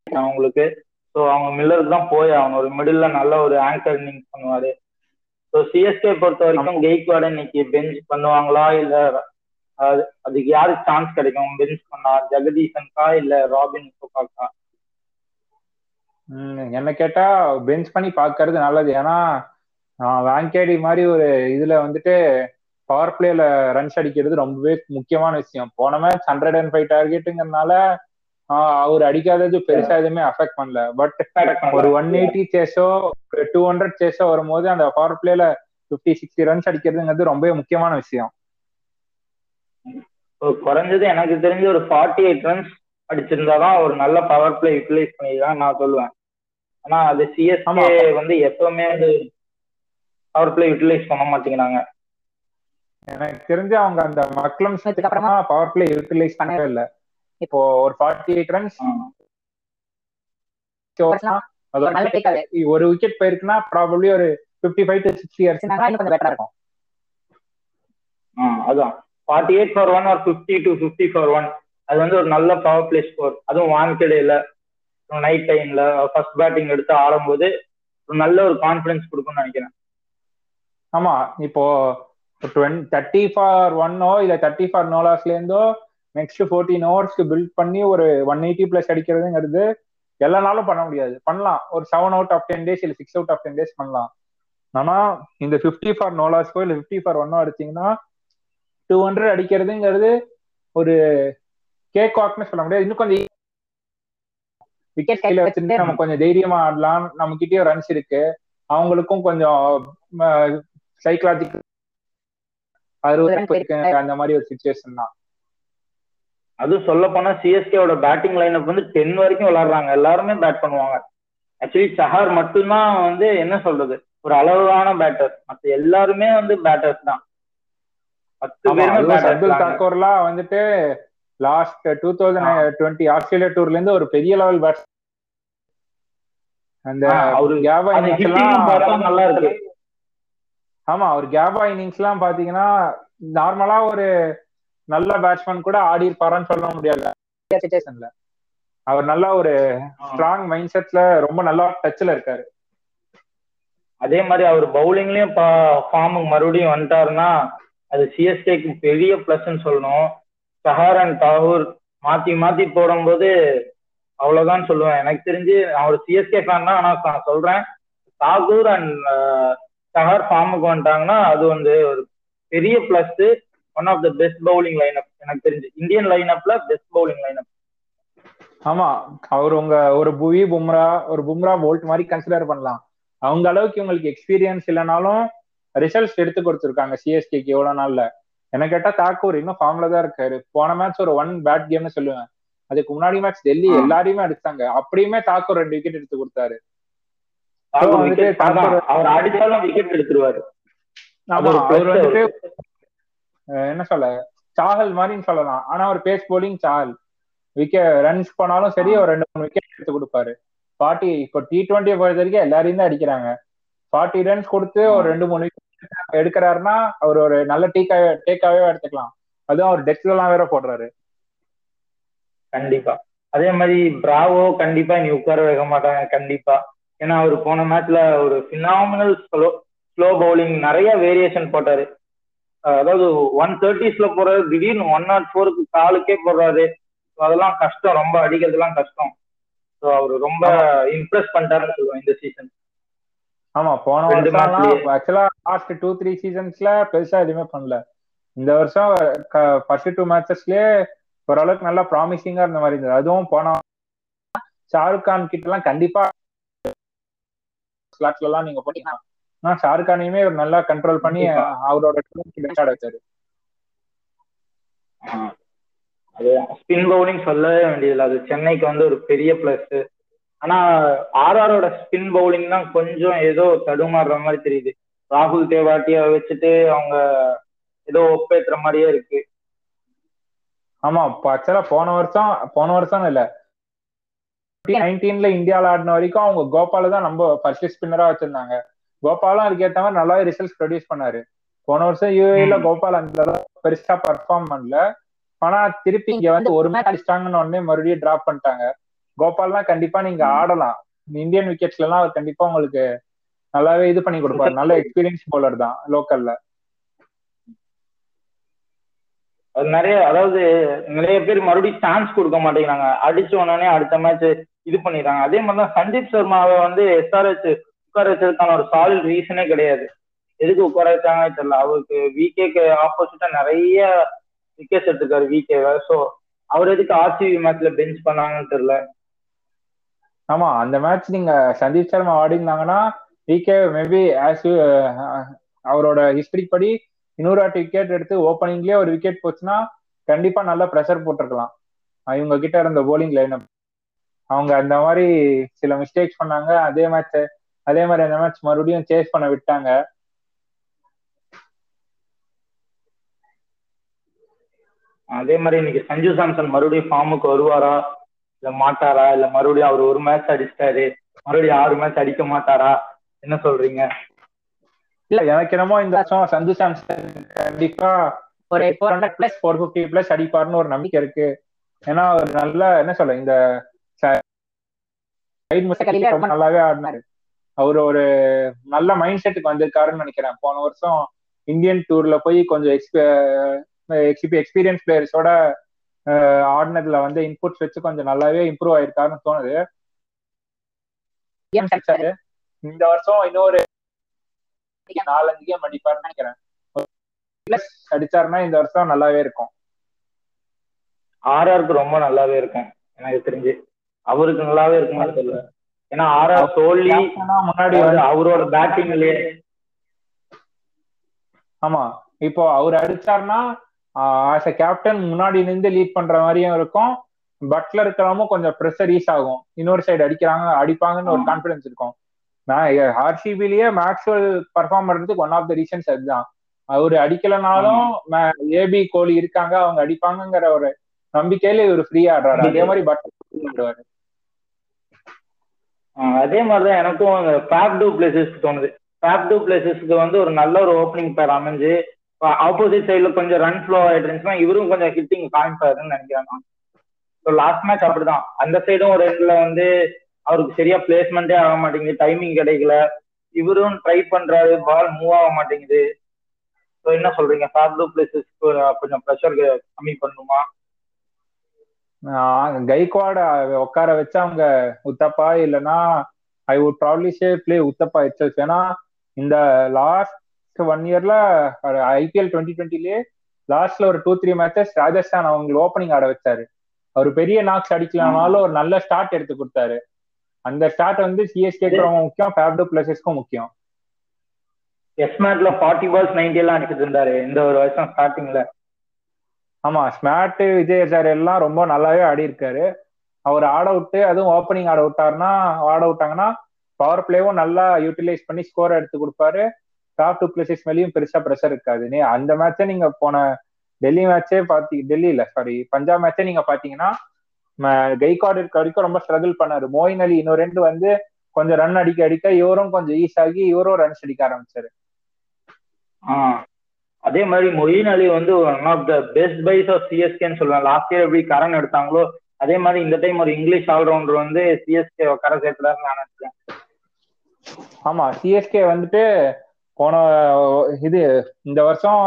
அவங்களுக்கு. ஸோ அவங்க மில்லருக்கு தான் போய் ஆகணும். ஒரு மிடில்ல நல்ல ஒரு ஆங்கர் இன்னிங்ஸ் பண்ணுவாரு. ஸோ சிஎஸ்கே பொறுத்த வரைக்கும் கெய்க்வாட இன்னைக்கு பெஞ்ச் பண்ணுவாங்களா? இல்ல அது அதுக்கு யாருக்கு சான்ஸ் கிடைக்கும்? பெஞ்ச் பண்ணா ஜெகதீசன்கா இல்ல ராபின் ம், என்ன கேட்டா பெஞ்ச் பண்ணி பார்க்கறது நல்லது. ஏன்னா வாங்கேடி மாதிரி ஒரு இதுல வந்துட்டு பவர் பிளேல ரன்ஸ் அடிக்கிறது ரொம்பவே முக்கியமான விஷயம். போன மேட்ச் ஹண்ட்ரட் அண்ட் ஃபைவ் டார்கெட்டுங்கிறதுனால அவர் அடிக்காதது பெருசா எதுவுமே அஃபெக்ட் பண்ணல. பட் ஒரு ஒன் எயிட்டி சேஸோ டூ ஹண்ட்ரட் சேஸோ வரும்போது அந்த பவர் பிளேல பிப்டி சிக்ஸ்டி ரன்ஸ் அடிக்கிறதுங்கிறது ரொம்பவே முக்கியமான விஷயம். குறைஞ்சது எனக்கு தெரிஞ்ச ஒரு ஃபார்ட்டி எயிட் ரன்ஸ் அடிச்சிருந்தாதான் ஒரு நல்ல பவர் பிளே யூட்டிலைஸ் பண்ணிதான் நான் சொல்லுவேன். ஆனா அது. சிஎஸ்கே வந்து எப்பவுமே அது பவர் பிளே யூட்டிலைஸ் பண்ண மாட்டேங்கிறாங்க. எனக்கு தெரிஞ்சு அவங்க அந்த மக்களம் இதுக்கு அப்புறமா பவர் பிளே யூட்டிலைஸ் பண்ணவே இல்லை. இப்போ ஒரு ஃபார்ட்டி எயிட் ரன்ஸ் ஒரு நல்ல டேக் ஒரு விக்கெட் போயிருக்குன்னா ப்ராபப்ளி ஒரு fifty five to sixty years இன்னும் கொஞ்சம் பெட்டரா இருக்கும். ஆ, அதான். ஃபார்ட்டி எயிட் ஃபார் ஒன் ஒரு fifty to fifty for one அது வந்து ஒரு நல்ல பவர் பிளே ஸ்கோர் அதுவும் வான்கடையில நைட் டைம்ல ஃபர்ஸ்ட் பேட்டிங் எடுத்து ஆடும்போது ஒரு நல்ல ஒரு கான்ஃபிடன்ஸ் கொடுக்கும்னு நினைக்கிறேன். ஆமா. இப்போ தேர்ட்டி ஃபார் ஒன்னோ இல்ல தேர்ட்டி ஃபார் நோலாஸ்ல இருந்தோ நெக்ஸ்ட் ஃபோர்டீன் ஹவர்ஸ்க்கு பில்ட் பண்ணி ஒரு ஒன் எயிட்டி பிளஸ் அடிக்கிறதுங்கிறது எல்லா நாளும் பண்ண முடியாது. பண்ணலாம். ஒரு seven out of ten days இல்ல six out of ten days பண்ணலாம். ஆனா இந்த ஃபிஃப்டி ஃபார் நோலாஸ்க்கோ இல்ல ஃபிஃப்டி ஃபார் ஒன்னோ அடிச்சீங்கன்னா டூ ஹண்ட்ரட் அடிக்கிறதுங்கிறது ஒரு கேக் வாக்னு சொல்ல முடியாது. இன்னும் கொஞ்சம் விக்கெட் கையில வச்சிருந்து நம்ம கொஞ்சம் தைரியமா ஆடலாம். நம்ம கிட்டயும் ரன்ஸ் இருக்கு. அவங்களுக்கும் கொஞ்சம் சைக்கலாஜிக்கல் அறுபது அந்த மாதிரி ஒரு சுச்சுவேஷன் தான். அதுவும் சொல்ல போனா சிஎஸ்கேவோட பேட்டிங் லைனப் வந்து டென் வரைக்கும் விளையாடுறாங்க. எல்லாருமே பேட் பண்ணுவாங்க. ஆக்சுவலி சஹார் மட்டும்தான் வந்து என்ன சொல்றது? ஒரு அளவான பேட்டர் மத்த எல்லாருமே வந்து பேட்டர்ஸ் தான். சர்துல் தாக்கூர்லாம் வந்துட்டு last two thousand twenty Australia டூர்ல இருந்து ஒரு பெரிய லெவல் பேட்ஸ் அந்த அவரு கேபா இன்னிங்ஸ் நல்லா இருக்கு. ஆமா அவர் கேபா இன்னிங்ஸ் எல்லாம் பாத்தீங்கன்னா நார்மலா ஒரு நல்ல பேட்ஸ்மேன் கூட ஆடி இருப்பாரான்னு சொல்ல முடியாது. சுச்சுவேஷன்ல அவர் நல்ல ஒரு ஸ்ட்ராங் மைண்ட் செட்ல ரொம்ப நல்லா டச்ல இருக்காரு. அதே மாதிரி அவர் பவுலிங்லயும் ஃபார்முக்கு மறுபடியும் வந்துட்டாருன்னா அது சிஎஸ்கேக்கு பெரிய பிளஸ்ன்னு சொல்லணும். சஹார் அண்ட் தாகூர் மாத்தி மாத்தி போடும்போது அவ்வளவுதான் சொல்லுவேன். எனக்கு தெரிஞ்சு நான் ஒரு சிஎஸ்கே ஃபேன் தான் ஆனா நான் சொல்றேன். தாகூர் அண்ட் சஹார் ஃபார்முக்கு வந்துட்டாங்கன்னா அது வந்து ஒரு பெரிய plus one of the best bowling lineup எனக்கு தெரிஞ்சு. இந்தியன் லைனப்ல பெஸ்ட் பவுலிங் லைனப் ஆமா அவர் உங்க ஒரு புவி பும்ரா ஒரு பும்ரா போல்ட் மாதிரி கன்சிடர் பண்ணலாம். அவங்க அளவுக்கு இவங்களுக்கு எக்ஸ்பீரியன்ஸ் இல்லைனாலும் ரிசல்ட்ஸ் எடுத்து கொடுத்துருக்காங்க சிஎஸ்கேக்கு எவ்வளவு நாள்ல. என்ன கேட்டா தாக்கூர் இன்னும் ஃபார்ம்ல தான் இருக்காரு. போன மேட்ச் ஒரு ஒன் பேட் கேம்னு சொல்லுவேன். அதுக்கு முன்னாடி மேட்ச் டெல்லி. எல்லாரையுமே அடிச்சாங்க. அப்படியுமே தாக்கூர் ரெண்டு விக்கெட் எடுத்து கொடுத்தாரு. அவர் அடிச்சாலும் விக்கெட் எடுத்துருவாரு. அவர் வந்துட்டு என்ன சொல்ல? சாஹல் மாதிரின்னு சொல்லலாம். ஆனா அவர் pace bowling Chahal wicket runs போனாலும் சரி ஒரு ரெண்டு மூணு விக்கெட் எடுத்து கொடுப்பாரு. ஃபார்ட்டி இப்போ டி டுவெண்ட்டியை பொறுத்த வரைக்கும் எல்லாரையும் தான் அடிக்கிறாங்க. ஃபார்ட்டி ரன்ஸ் கொடுத்து ஒரு ரெண்டு மூணு விக்கெட் எடுக்கிறாருன்னா அவர் ஒரு நல்ல டீக்காவே டேக்காவே எடுத்துக்கலாம். அதுவும் அவர் எல்லாம் வேற போடுறாரு. கண்டிப்பா. அதே மாதிரி பிராவோ கண்டிப்பா இனி உட்கார வைக்க மாட்டாங்க கண்டிப்பா. ஏன்னா அவர் போன மேட்ச்ல ஒரு பினாமினல் ஸ்லோ ஸ்லோ பவுலிங் நிறைய வேரியேஷன் போட்டாரு. அதாவது ஒன் தேர்ட்டிஸ்ல போறாரு திடீர்னு ஒன் நாட் ஃபோருக்கு காலுக்கே போடுறாரு. அதெல்லாம் கஷ்டம். ரொம்ப அடிக்கிறதுலாம் கஷ்டம். ஸோ அவர் ரொம்ப இம்ப்ரெஸ் பண்ணிட்டாருன்னு சொல்லுவேன் இந்த சீசன் ஆமா போன ரெண்டு வருஷம். ஆக்சுவலா லாஸ்ட் டூ த்ரீ சீசன்ஸ்ல பெருசா எதுவுமே பண்ணல. இந்த வருஷம் ஃபர்ஸ்ட் டூ மேட்சஸ்லயே ஓரளவுக்கு நல்லா ப்ராமிசிங்கா இருந்த மாதிரி இருந்தது. அதுவும் போன ஷாருக் கான் கிட்ட எல்லாம் கண்டிப்பா ஸ்லாட்ல எல்லாம் நீங்க போட்டீங்கன்னா ஆனா ஷாருக் கானையுமே ஒரு நல்லா கண்ட்ரோல் பண்ணி. அவரோட ஆட வச்சாரு. அது ஸ்பின் பவுலிங் சொல்லவே வேண்டியதில்லை. அது சென்னைக்கு வந்து ஒரு பெரிய பிளஸ் ஆனா ஆர்ஆரோட ஸ்பின் பவுலிங் தான் கொஞ்சம் ஏதோ தடுமாறுற மாதிரி தெரியுது. ராகுல் தேவாட்டிய வச்சுட்டு அவங்க ஏதோ ஒப்பேத்துற மாதிரியே இருக்கு. ஆமா ஆக்சுவலா போன வருஷம் போன வருஷம் இல்ல. நைன்டீன்ல இந்தியாவில் ஆடின வரைக்கும் அவங்க கோபால தான் நம்ம ஃபர்ஸ்ட் ஸ்பின்னரா வச்சிருந்தாங்க. கோபாலும் அதுக்கேற்ற மாதிரி நல்லாவே ரிசல்ட்ஸ் ப்ரொடியூஸ் பண்ணாரு. போன வருஷம் யூஏல கோபால் அந்த பெருசா பர்ஃபார்ம் பண்ணல. ஆனா திருப்பி இங்க வந்து ஒரு மேட்ச் அடிச்சிட்டாங்கன்னு உடனே மறுபடியும் டிராப் பண்ணிட்டாங்க. கோபால்லாம் கண்டிப்பா நீங்க ஆடலாம். இந்தியன் விக்கெட்ஸ்ல எல்லாம் அவர் கண்டிப்பா உங்களுக்கு நல்லாவே இது பண்ணி கொடுப்பாரு. நல்ல எக்ஸ்பீரியன்ஸ் பவுலர் தான் லோக்கல்ல அது நிறைய அதாவது நிறைய பேர் மறுபடியும் சான்ஸ் கொடுக்க மாட்டேங்கிறாங்க. அடிச்ச உடனே அடுத்த மேட்ச் இது பண்ணிடுறாங்க. அதே மாதிரி தான் சந்தீப் சர்மாவை வந்து எஸ்ஆர்ஹெச் உட்கார வச்சதுக்கான ஒரு சாலிட் ரீசனே கிடையாது. எதுக்கு உட்கார வச்சாங்கன்னு தெரியல. அவருக்கு விகேக்கு ஆப்போசிட்டா நிறைய விக்கெட்ஸ் எடுத்துக்காரு விகேவை ஸோ அவர் எதுக்கு ஆர்சிபி மேட்ச்ல பெஞ்ச் பண்ணாங்கன்னு தெரியல. ஆமா அந்த மேட்ச் நீங்க சந்தீப் சர்மா ஆடினாங்கன்னா விகே மேபி ஆஸ் அவரோட ஹிஸ்டரி படி இன்னொரு ஆட்டு விக்கெட் எடுத்து ஓப்பனிங்லயே ஒரு விக்கெட் போச்சுன்னா கண்டிப்பா நல்லா ப்ரெஷர் போட்டிருக்கலாம். இவங்க கிட்ட இருந்த போலிங் லைன் அவங்க அந்த மாதிரி சில மிஸ்டேக்ஸ் பண்ணாங்க. அதே மேட்ச் அதே மாதிரி அந்த மேட்ச் மறுபடியும் சேஸ் பண்ண விட்டாங்க. அதே மாதிரி இன்னைக்கு சஞ்சு சாம்சன் மறுபடியும் ஃபார்முக்கு வருவாரா? இல்ல மாட்டாரா? இல்ல மறுபடியும் அவர் ஒரு மேட்ச் அடிச்சிட்டாரு. மறுபடியும் ஆறு மேட்ச் அடிக்க மாட்டாரா? என்ன சொல்றீங்க? இல்ல எனக்கு என்னமோ இந்த வருஷம் சஞ்சு சாம்சன் கண்டிப்பா ஒரு four hundred plus four fifty plus அடிப்பாருன்னு ஒரு நம்பிக்கை இருக்கு. ஏன்னா அவர் நல்ல என்ன சொல்ல இந்த ரொம்ப நல்லாவே ஆடினாரு. அவர் ஒரு நல்ல மைண்ட் செட்டுக்கு வந்திருக்காருன்னு நினைக்கிறேன். போன வருஷம் இந்தியன் டூர்ல போய் கொஞ்சம் எக்ஸ்பீரியன்ஸ் பிளேயர்ஸோட ஆடினதுல வந்து இன்புட்ஸ் வச்சு கொஞ்சம் நல்லாவே இம்ப்ரூவ் ஆயிருக்காருன்னு தோணுது. இந்த வருஷம் இன்னொரு நாலஞ்சு கேம் அடிப்பாருன்னு நினைக்கிறேன். பிளஸ் அடிச்சாருன்னா இந்த வருஷம் நல்லாவே இருக்கும். ஆர்ஆருக்கு ரொம்ப நல்லாவே இருக்கும். எனக்கு தெரிஞ்சு. அவருக்கு நல்லாவே இருக்குமா தெரியல ஏன்னா ஆர்ஆர் தோல்வி முன்னாடி அவரோட பேட்டிங்லயே ஆமா. இப்போ அவர் அடிச்சாருன்னா ஆஸ் அ கேப்டன் முன்னாடி நின்று லீட் பண்ற மாதிரியும் இருக்கும். பட்லர் இருக்கிறவங்க கொஞ்சம் ப்ரெஷர் ஈஸ் ஆகும். இன்னொரு சைடு அடிக்கிறாங்க அடிப்பாங்கன்னு ஒரு கான்பிடன்ஸ் இருக்கும். ஆர்சிபிலேயே மேக்ஸ்வெல் பர்ஃபார்ம் பண்றதுக்கு ஒன் ஆஃப் த ரீசன்ஸ் அதுதான். அவரு அடிக்கலனாலும் ஏபி கோலி இருக்காங்க அவங்க அடிப்பாங்கங்கிற ஒரு நம்பிக்கையில இவர் ஃப்ரீயா ஆடுறாரு. அதே மாதிரி பட்லர் ஆடுவாரு. அதே மாதிரிதான் எனக்கும் அந்த ஃபேப் டூ பிளேசஸ்க்கு தோணுது. ஃபேப் டூ பிளேசஸ்க்கு வந்து ஒரு நல்ல ஒரு ஓப்பனிங் பேர் அமைஞ்சு ஆப்போசிட் சைடில் கொஞ்சம் ரன் ஃப்ளோ ஆகிட்டு இருந்துச்சுன்னா இவரும் கொஞ்சம் ஹிட்டிங் காமிப்பாருன்னு நினைக்கிறேன் நான். ஸோ லாஸ்ட் மேட்ச் அப்படிதான். அந்த சைடும் ஒரு ரெண்டில் வந்து அவருக்கு சரியா பிளேஸ்மெண்ட்டே ஆக மாட்டேங்குது டைமிங் கிடைக்கல. இவரும் ட்ரை பண்றாரு பால் மூவ் ஆக மாட்டேங்குது. ஸோ என்ன சொல்றீங்க? ஃபேப் டூ பிளேசஸ்க்கு கொஞ்சம் ப்ரெஷர் கம்மி பண்ணுமா? கைக்வாட உட்கார வச்சா அவங்க உத்தப்பா இல்லைன்னா I would probably say play Uthappa it's ஏன்னா இந்த லாஸ்ட் ஒன் இயர்ல ஐபிஎல் டுவெண்ட்டி டுவெண்ட்டிலேயே லாஸ்ட்ல ஒரு டூ த்ரீ மேட்சஸ் ராஜஸ்தான் அவங்களுக்கு ஓப்பனிங் ஆட வச்சாரு. அவர் பெரிய நாக்ஸ் அடிக்கலனாலும் ஒரு நல்ல ஸ்டார்ட் எடுத்து கொடுத்தாரு. அந்த ஸ்டார்ட் வந்து சிஎஸ்கேக்கு ரொம்ப முக்கியம் ஃபேப்டோ பிளஸஸ்க்கும் முக்கியம். எஸ் மேட்ல ஃபார்ட்டி பால்ஸ் நைன்டி எல்லாம் அடிச்சிட்டு இருந்தாரு. இந்த ஒரு வருஷம் ஸ்டார்டிங்ல ஆமா ஸ்மார்ட் விஜய் சார் எல்லாம் ரொம்ப நல்லாவே ஆடி இருக்காரு அவர் ஆட் விட்டு அதுவும் ஓப்பனிங் ஆட் அவுட்டாருன்னா ஆட் அவுட்டாங்கன்னா பவர் பிளேவும் நல்லா யூட்டிலைஸ் பண்ணி ஸ்கோர் எடுத்து கொடுப்பாரு. டாப் டூ பிளேசஸ் மேலேயும் பெருசா ப்ரெஷர் இருக்காது. நீ அந்த மேட்சே நீங்க போன டெல்லி மேட்சே பாத்தி டெல்லி இல்ல சாரி பஞ்சாப் மேட்சே நீங்க பாத்தீங்கன்னா கைகார்டு இருக்க வரைக்கும் ரொம்ப ஸ்ட்ரகிள் பண்ணாரு. மோயின் அலி இன்னொரு ரெண்டு வந்து கொஞ்சம் ரன் அடிக்க அடிக்க இவரும் கொஞ்சம் ஈஸ் ஆகி இவரும் ரன்ஸ் அடிக்க ஆரம்பிச்சாரு. அதே மாதிரி மொயின் அலி வந்து one of the best buys of சிஎஸ்கேன்னு சொல்லுவேன் லாஸ்ட் இயர் எப்படி கரண் எடுத்தாங்களோ அதே மாதிரி இந்த டைம் ஒரு இங்கிலீஷ் ஆல்ரவுண்டர் வந்து சிஎஸ்கே கரை சேர்த்துறாரு நான் நினைக்கிறேன். ஆமா சிஎஸ்கே வந்துட்டு போன இது இந்த வருஷம்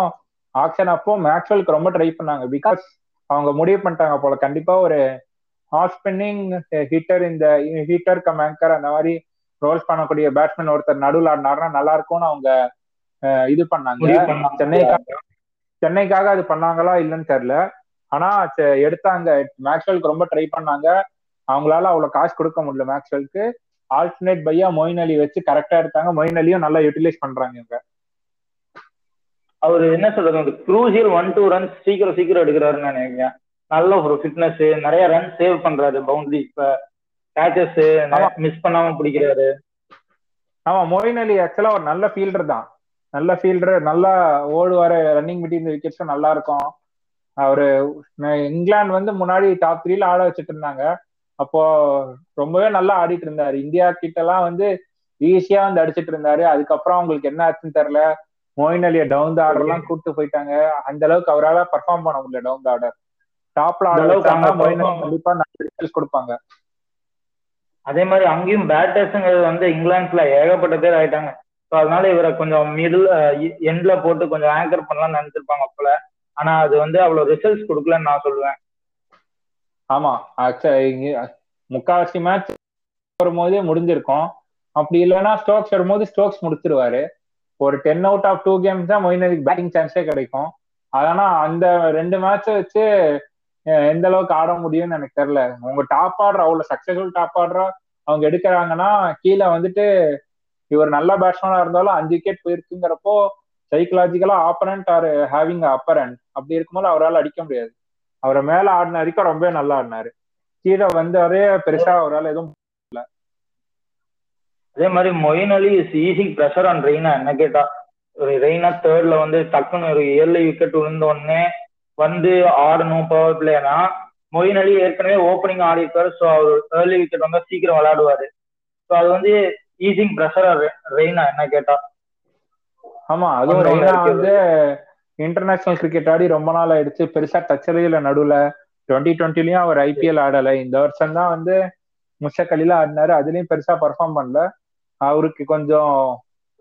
ஆக்ஷன் அப்போ மேக்ஸ்வெலுக்கு ரொம்ப ட்ரை பண்ணாங்க. பிகாஸ் அவங்க முடிவு பண்ணிட்டாங்க போல. கண்டிப்பா ஒரு ஆஃப் ஸ்பின்னிங் ஹீட்டர் இந்த ஹீட்டர் கம் ஆங்கர் அந்த மாதிரி ரோல்ஸ் பண்ணக்கூடிய பேட்ஸ்மேன் ஒருத்தர் நடுவில் ஆடினாருன்னா நல்லா இருக்கும்னு அவங்க இது பண்ணாங்க. சென்னைக்காக சென்னைக்காக அது பண்ணாங்களா இல்லைன்னு தெரியல. ஆனா எடுத்தாங்க. மேக்ஸ்வெலுக்கு ரொம்ப ட்ரை பண்ணாங்க. அவங்களால அவ்வளவு காசு கொடுக்க முடியல மேக்ஸ்வெலுக்கு ஆல்டர்னேட் பையா மொயின் அலி வச்சு கரெக்டா எடுத்தாங்க. மொயின் அலியும் நல்லா யூட்டிலைஸ் பண்றாங்க இவங்க. அவர் என்ன சொல்றது? குரூசியல் ஒன் டூ ரன்ஸ் சீக்கிரம் சீக்கிரம் எடுக்கிறாருன்னு நினைக்கிறேன். நல்ல ஒரு ஃபிட்னஸ் நிறைய ரன் சேவ் பண்றாரு. பவுண்டரி இப்ப கேச்சஸ் மிஸ் பண்ணாம பிடிக்கிறாரு. ஆமா மொயின் அலி ஆக்சுவலா ஒரு நல்ல ஃபீல்டர் தான். நல்ல ஃபீல்டர் நல்லா ஓடுவாரு ரன்னிங் பிட்வீன் விக்கெட்ஸும் நல்லா இருக்கும். அவரு இங்கிலாந்து வந்து முன்னாடி டாப் த்ரீல ஆட வச்சுட்டு இருந்தாங்க. அப்போ ரொம்பவே நல்லா ஆடிட்டு இருந்தாரு. இந்தியா கிட்ட எல்லாம் வந்து ஈஸியா வந்து அடிச்சிட்டு இருந்தாரு. அதுக்கப்புறம் அவங்களுக்கு என்ன ஆச்சுன்னு தெரியல. மொயின் அலிய டவுன் த ஆர்டர் எல்லாம் கூட்டு போயிட்டாங்க. அந்த அளவுக்கு அவரால பெர்ஃபார்ம் பண்ண முடியல டவுன் த ஆர்டர் டாப்ல அளவுக்கு மொயின் அலி கண்டிப்பா நல்ல கொடுப்பாங்க. அதே மாதிரி அங்கேயும் பேட்டர்ஸுங்கிறது வந்து இங்கிலாந்துல ஏகப்பட்ட பேர் ஆயிட்டாங்க. ஸோ அதனால இவரை கொஞ்சம் மிடில் எண்ட்ல போட்டு கொஞ்சம் ஆங்கர் பண்ணலாம்னு நினைச்சிருப்பாங்க போல. ஆனா அது வந்து அவ்வளவு ரிசல்ட்ஸ் கொடுக்கலன்னு நான் சொல்லுவேன். ஆமா. ஆக்சுவலி முக்காவாசி மேட்ச் வரும்போதே முடிஞ்சிருக்கும். அப்படி இல்லைன்னா ஸ்டோக்ஸ் வரும்போது ஸ்டோக்ஸ் முடிச்சிருவாரு. ஒரு ten out of two games தான் மொயின் அலிக்கு பேட்டிங் சான்ஸே கிடைக்கும். ஆனா அந்த ரெண்டு மேட்சை வச்சு எந்த அளவுக்கு ஆட முடியும்னு எனக்கு தெரியல. உங்க டாப் ஆடுற அவ்வளவு சக்சஸ்ஃபுல் டாப் ஆடுற அவங்க எடுக்கிறாங்கன்னா கீழே வந்துட்டு இவர் நல்ல பேட்ஸ்மேனா இருந்தாலும் அஞ்சு விக்கெட் போயிருக்குங்கிறப்போ சைக்கலாஜிக்கலா ஆப்பரண்ட் ஆர் ஹேவிங் அப்பரண்ட் அப்படி இருக்கும்போது அவரால் அடிக்க முடியாது. அவரை மேல ஆடின வரைக்கும் ரொம்பவே நல்லா ஆடினாரு. கீழே வந்தாரே பெருசா அவரால் எதுவும் அதே மாதிரி Moeen Ali is easy pressure on Raina என்ன கேட்டா ஒரு ரெய்னா தேர்ட்ல வந்து டக்குன்னு ஒரு ஏழு விக்கெட் விழுந்த உடனே வந்து ஆடணும் பவர் பிளேனா மொயின் அலி ஏற்கனவே ஓப்பனிங் ஆடி இருக்காரு ஸோ அவர் ஏர்லி விக்கெட் வந்தா சீக்கிரம் விளையாடுவாரு. ஸோ அது வந்து ஈஸிங் ப்ரெஷர் ரெய்னா என்ன கேட்டா? ஆமா அதுவும் ரெய்னா. வந்து இன்டர்நேஷனல் கிரிக்கெட் ஆடி ரொம்ப நாள் ஆயிடுச்சு. பெருசா டச்சலே இல்ல நடுவுல. டுவெண்ட்டி டுவெண்ட்டிலயும் அவர் ஐபிஎல் ஆடல. இந்த வருஷம் தான் வந்து முஷக்கலில ஆடினாரு. அதுலயும் பெருசா பெர்ஃபார்ம் பண்ணல. அவருக்கு கொஞ்சம்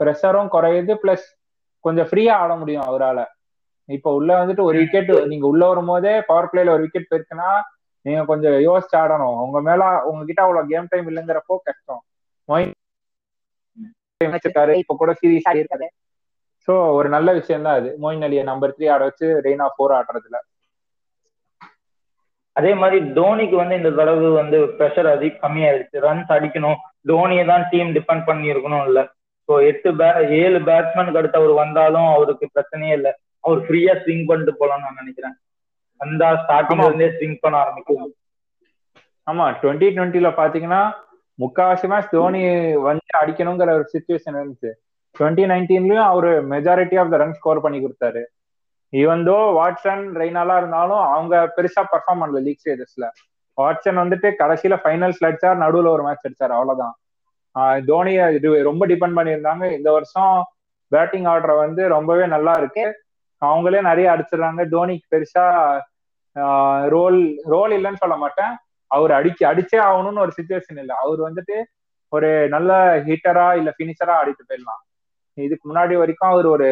ப்ரெஷரும் குறையுது. பிளஸ் கொஞ்சம் ஃப்ரீயா ஆட முடியும் அவரால. இப்ப உள்ள வந்துட்டு ஒரு விக்கெட் நீங்க உள்ள வரும்போதே பவர் பிளேல ஒரு விக்கெட் போயிருக்குன்னா நீங்க கொஞ்சம் யோசிச்சு ஆடணும். உங்க மேல உங்ககிட்ட அவ்வளவு கேம் டைம் இல்லைங்கிறப்போ கஷ்டம். மொயின் வச்சிருக்காரு இப்ப கூட சீரீஸ் இருக்காரு சோ ஒரு நல்ல விஷயம் தான் அது. மோயின் அலியை நம்பர் த்ரீ ஆட வச்சு ரெய்னா ஃபோர் ஆடுறதுல. அதே மாதிரி தோனிக்கு வந்து இந்த தடவை வந்து ப்ரெஷர் அதிக கம்மியாயிருச்சு. ரன்ஸ் அடிக்கணும். தோனியை தான் டீம் டிபெண்ட் பண்ணி இருக்கணும் இல்ல ஸோ எட்டு பே ஏழு பேட்ஸ்மேனுக்கு அடுத்து அவர் வந்தாலும் அவருக்கு பிரச்சனையே இல்லை. அவர் ஃப்ரீயா ஸ்விங் பண்ணிட்டு போலாம்னு நான் நினைக்கிறேன். வந்தா ஸ்டார்டிங்ல இருந்தே ஸ்விங் பண்ண ஆரம்பிக்கும். ஆமா. டுவெண்ட்டி டுவெண்ட்டில பாத்தீங்கன்னா முக்காவாசி மேட்ச் தோனி வந்து அடிக்கணுங்கிற ஒரு சுச்சுவேஷன் இருந்துச்சு. டுவெண்ட்டி நைன்டீன்லயும் அவரு majority of the run score பண்ணி கொடுத்தாரு. ஈவன் தோ வாட்சன் ரெய்னாலா இருந்தாலும் அவங்க பெருசா பர்ஃபார்ம் பண்ணல லீக் ஸ்டேஜஸ்ல வாட்சன் வந்துட்டு கடைசியில ஃபைனல்ஸ்ல அடிச்சார் நடுவுல ஒரு மேட்ச் அடிச்சார் அவ்வளவுதான். ஆஹ் தோனியை இது ரொம்ப டிபெண்ட் பண்ணியிருந்தாங்க. இந்த வருஷம் பேட்டிங் ஆர்டர் வந்து ரொம்பவே நல்லா இருக்கு. அவங்களே நிறைய அடிச்சிடுறாங்க. தோனிக்கு பெருசா ரோல் ரோல் இல்லைன்னு சொல்ல மாட்டேன். அவர் அடிச்சு அடிச்சே ஆகணும்னு ஒரு சுச்சுவேஷன் இல்லை. அவர் வந்துட்டு ஒரு நல்ல ஹிட்டரா இல்ல பினிஷரா ஆடிட்டு போயிடலாம். இதுக்கு முன்னாடி வரைக்கும் அவர் ஒரு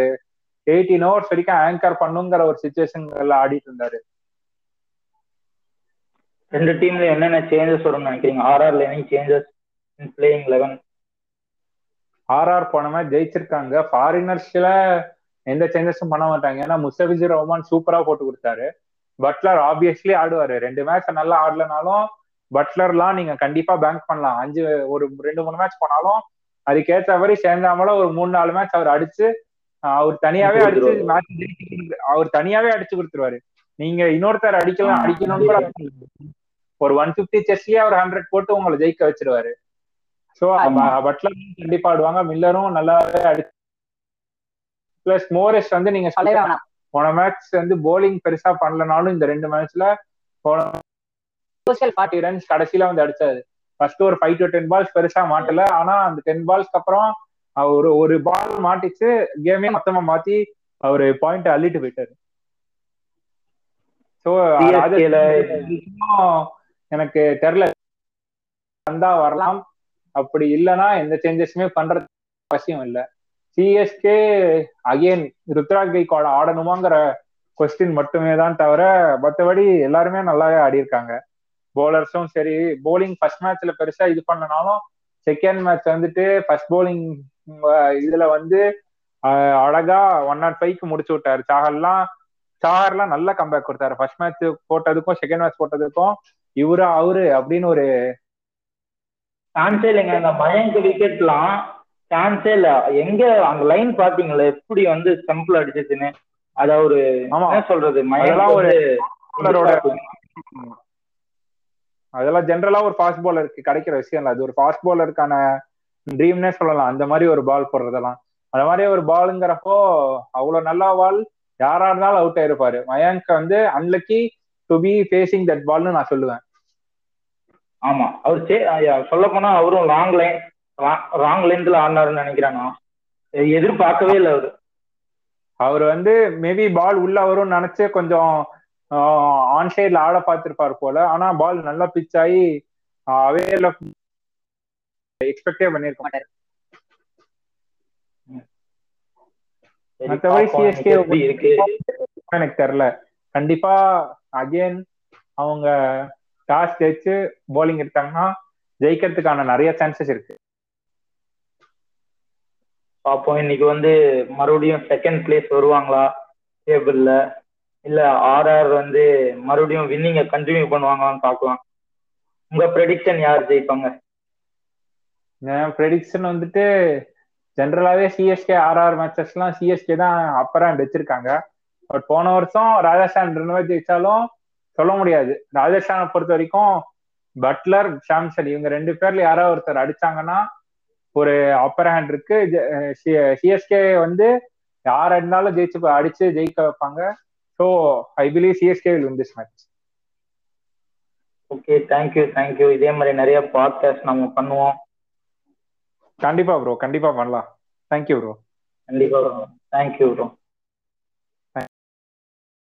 எயிட்டீன் ஹவர்ஸ் வரைக்கும் ஆங்கர் பண்ணுங்கிற ஒரு சுச்சுவேஷன்ல ஆடிட்டு இருந்தாரு. ரெண்டு டீம்ல என்னென்ன சேஞ்சஸ் வரும்னு நினைக்கிறீங்க? ஆர்ஆர்ல any changes in playing eleven RR போன மாதிரி ஜெயிச்சிருக்காங்க. ஃபாரினர்ஸ்ல எந்த சேஞ்சஸும் பண்ண மாட்டாங்க. ஏன்னா முஸ்தபிஜி ரஹ்மான் சூப்பரா போட்டு கொடுத்தாரு. பட்லர் ஆப்வியஸ்லி ஆடுவாரு. ரெண்டு மேட்ச் நல்லா ஆடலனாலும் பட்லர்லாம் நீங்க கண்டிப்பா பேங்க் பண்ணலாம். அஞ்சு ஒரு ரெண்டு மூணு மேட்ச் போனாலும் அதுக்கேற்ற மாதிரி சேர்ந்தாமல ஒரு மூணு நாலு மேட்ச் அவர் அடிச்சு அவர் தனியாவே அடிச்சு மேட்ச் அவர் தனியாவே அடிச்சு கொடுத்துருவாரு. நீங்க இன்னொருத்தர் அடிக்கலாம் அடிக்கணும்னு கூட ஒரு ஒன் பிப்டி செஸ்லயே அவர் ஹண்ட்ரட் போட்டு உங்களை ஜெயிக்க வச்சிருவாரு. சோ பட்லர் கண்டிப்பா ஆடுவாங்க. மில்லரும் நல்லாவே அடிச்சு பிளஸ் மோரஸ் வந்து நீங்க போன மேட்ச் வந்து போலிங் பெருசா பண்ணலனாலும் இந்த ரெண்டு மேட்ச்ல போன ஃபார்ட்டி ரன்ஸ் கடைசியில வந்து அடிச்சாரு. ஃபர்ஸ்ட் ஒரு ஃபைவ் டு டென் பால்ஸ் பெருசா மாட்டல. ஆனா அந்த டென் பால்ஸ்க்கு அப்புறம் ஒரு ஒரு பால் மாட்டிச்சு கேமே மொத்தமா மாத்தி அவரு பாயிண்ட் அள்ளிட்டு போயிட்டாரு. சோ எனக்கு தெரியல. வந்தா வரலாம். அப்படி இல்லைன்னா எந்த சேஞ்சஸுமே பண்றது அவசியம் இல்லை. சிஎஸ்கே அகைன் ருத்ராஜ் கைக்கோட ஆடணுமாங்கிற கொஸ்டின் மட்டுமே தான் தவிர மற்றபடி எல்லாருமே நல்லாவே ஆடி இருக்காங்க போலர்ஸும் சரி போலிங் ஃபர்ஸ்ட் மேட்ச்ல பெருசா இது பண்ணனாலும் செகண்ட் மேட்ச் வந்துட்டு ஃபர்ஸ்ட் போலிங் இதுல வந்து அழகா ஒன் நாட் ஃபைவ்க்கு முடிச்சு விட்டாரு. சாகர்லாம் சாகர்லாம் நல்ல கம்பேக் கொடுத்தாரு. ஃபர்ஸ்ட் மேட்ச் போட்டதுக்கும் செகண்ட் மேட்ச் போட்டதுக்கும் இவரு அவரு அப்படின்னு ஒரு சான்ஸே இல்லைங்க. அந்த மயங்க் விக்கெட்லாம் சான்ஸே இல்ல. எங்க அந்த லைன் பாத்தீங்களா எப்படி வந்து ஸ்டம்பிள் அடிச்சிச்சுன்னு? அத ஒரு என்ன சொல்றது? ஒரு அதெல்லாம் ஜென்ரலா ஒரு ஃபாஸ்ட் பாலருக்கு கிடைக்கிற விஷயம் இல்லை. அது ஒரு ஃபாஸ்ட் பாலருக்கான ட்ரீம்னே சொல்லலாம். அந்த மாதிரி ஒரு பால் போடுறதெல்லாம். அந்த மாதிரி ஒரு பாலுங்கிறப்போ அவ்வளவு நல்ல பால் யாரா இருந்தாலும் அவுட் ஆயிருப்பாரு. மயங்க் வந்து unlucky to be facing that பால்னு நான் சொல்லுவேன். ஆமா. அவர் சொல்ல போனா அவரும் லாங் லைன் ராங் லைன்ல ஆடினாருன்னு நினைக்கிறேன்? நான் எதிர்பார்க்கவே இல்லை அவரு. அவர் வந்து மேபி பால் உள்ள வரும்னு நினைச்சு கொஞ்சம் ஆன் சைட்ல ஆட பார்த்திருப்பார் போல. ஆனா பால் நல்லா பிச் ஆகி அவேல எக்ஸ்பெக்டே பண்ணிருக்க மாட்டாரு. பார்ப்போம். சிஎஸ்கே இருக்கு. எனக்கு தெரியல கண்டிப்பா அகைன் அவங்க டாஸ் ஜெயிச்சு bowling எடுத்தாங்கன்னா ஜெயிக்கிறதுக்கான நிறைய சான்சஸ் இருக்கு. பார்ப்போம் இன்னைக்கு வந்து மறுபடியும் செகண்ட் பிளேஸ் வருவாங்களா? டேபிள்ல இல்ல ஆர்ஆர் வந்து மறுபடியும் வின்னிங்க கண்டினியூ பண்ணுவாங்களான்னு பார்க்கலாம் உங்க ப்ரெடிக்ஷன் யார் ஜெயிப்பாங்க? என் ப்ரெடிக்ஷன் வந்துட்டு ஜென்ரலாவே சிஎஸ்கே ஆர்ஆர் மேட்சஸ்லாம் சிஎஸ்கே தான் அப்பர் ஹேண்ட் வச்சிருக்காங்க. பட் போன வருஷம் ராஜஸ்தான் ரெண்டு ஜெயிச்சாலும் சொல்ல முடியாது. ராஜஸ்தானை பொறுத்த வரைக்கும் பட்லர் சாம்சன் இவங்க ரெண்டு பேர்ல யாராவது ஒருத்தர் அடிச்சாங்கன்னா ஒரு அப்பர் ஹேண்ட் இருக்கு. சிஎஸ்கே வந்து யார் இருந்தாலும் ஜெயிச்சு அடிச்சு ஜெயிக்க வைப்பாங்க. So I believe CSK will win this match okay thank you thank you இதே மாதிரி நிறைய பாட்காஸ்ட் நம்ம பண்ணுவோம். கண்டிப்பா ப்ரோ கண்டிப்பா பண்ணலாம். தேங்க்யூ ப்ரோ கண்டிப்பா தேங்க்யூ ப்ரோ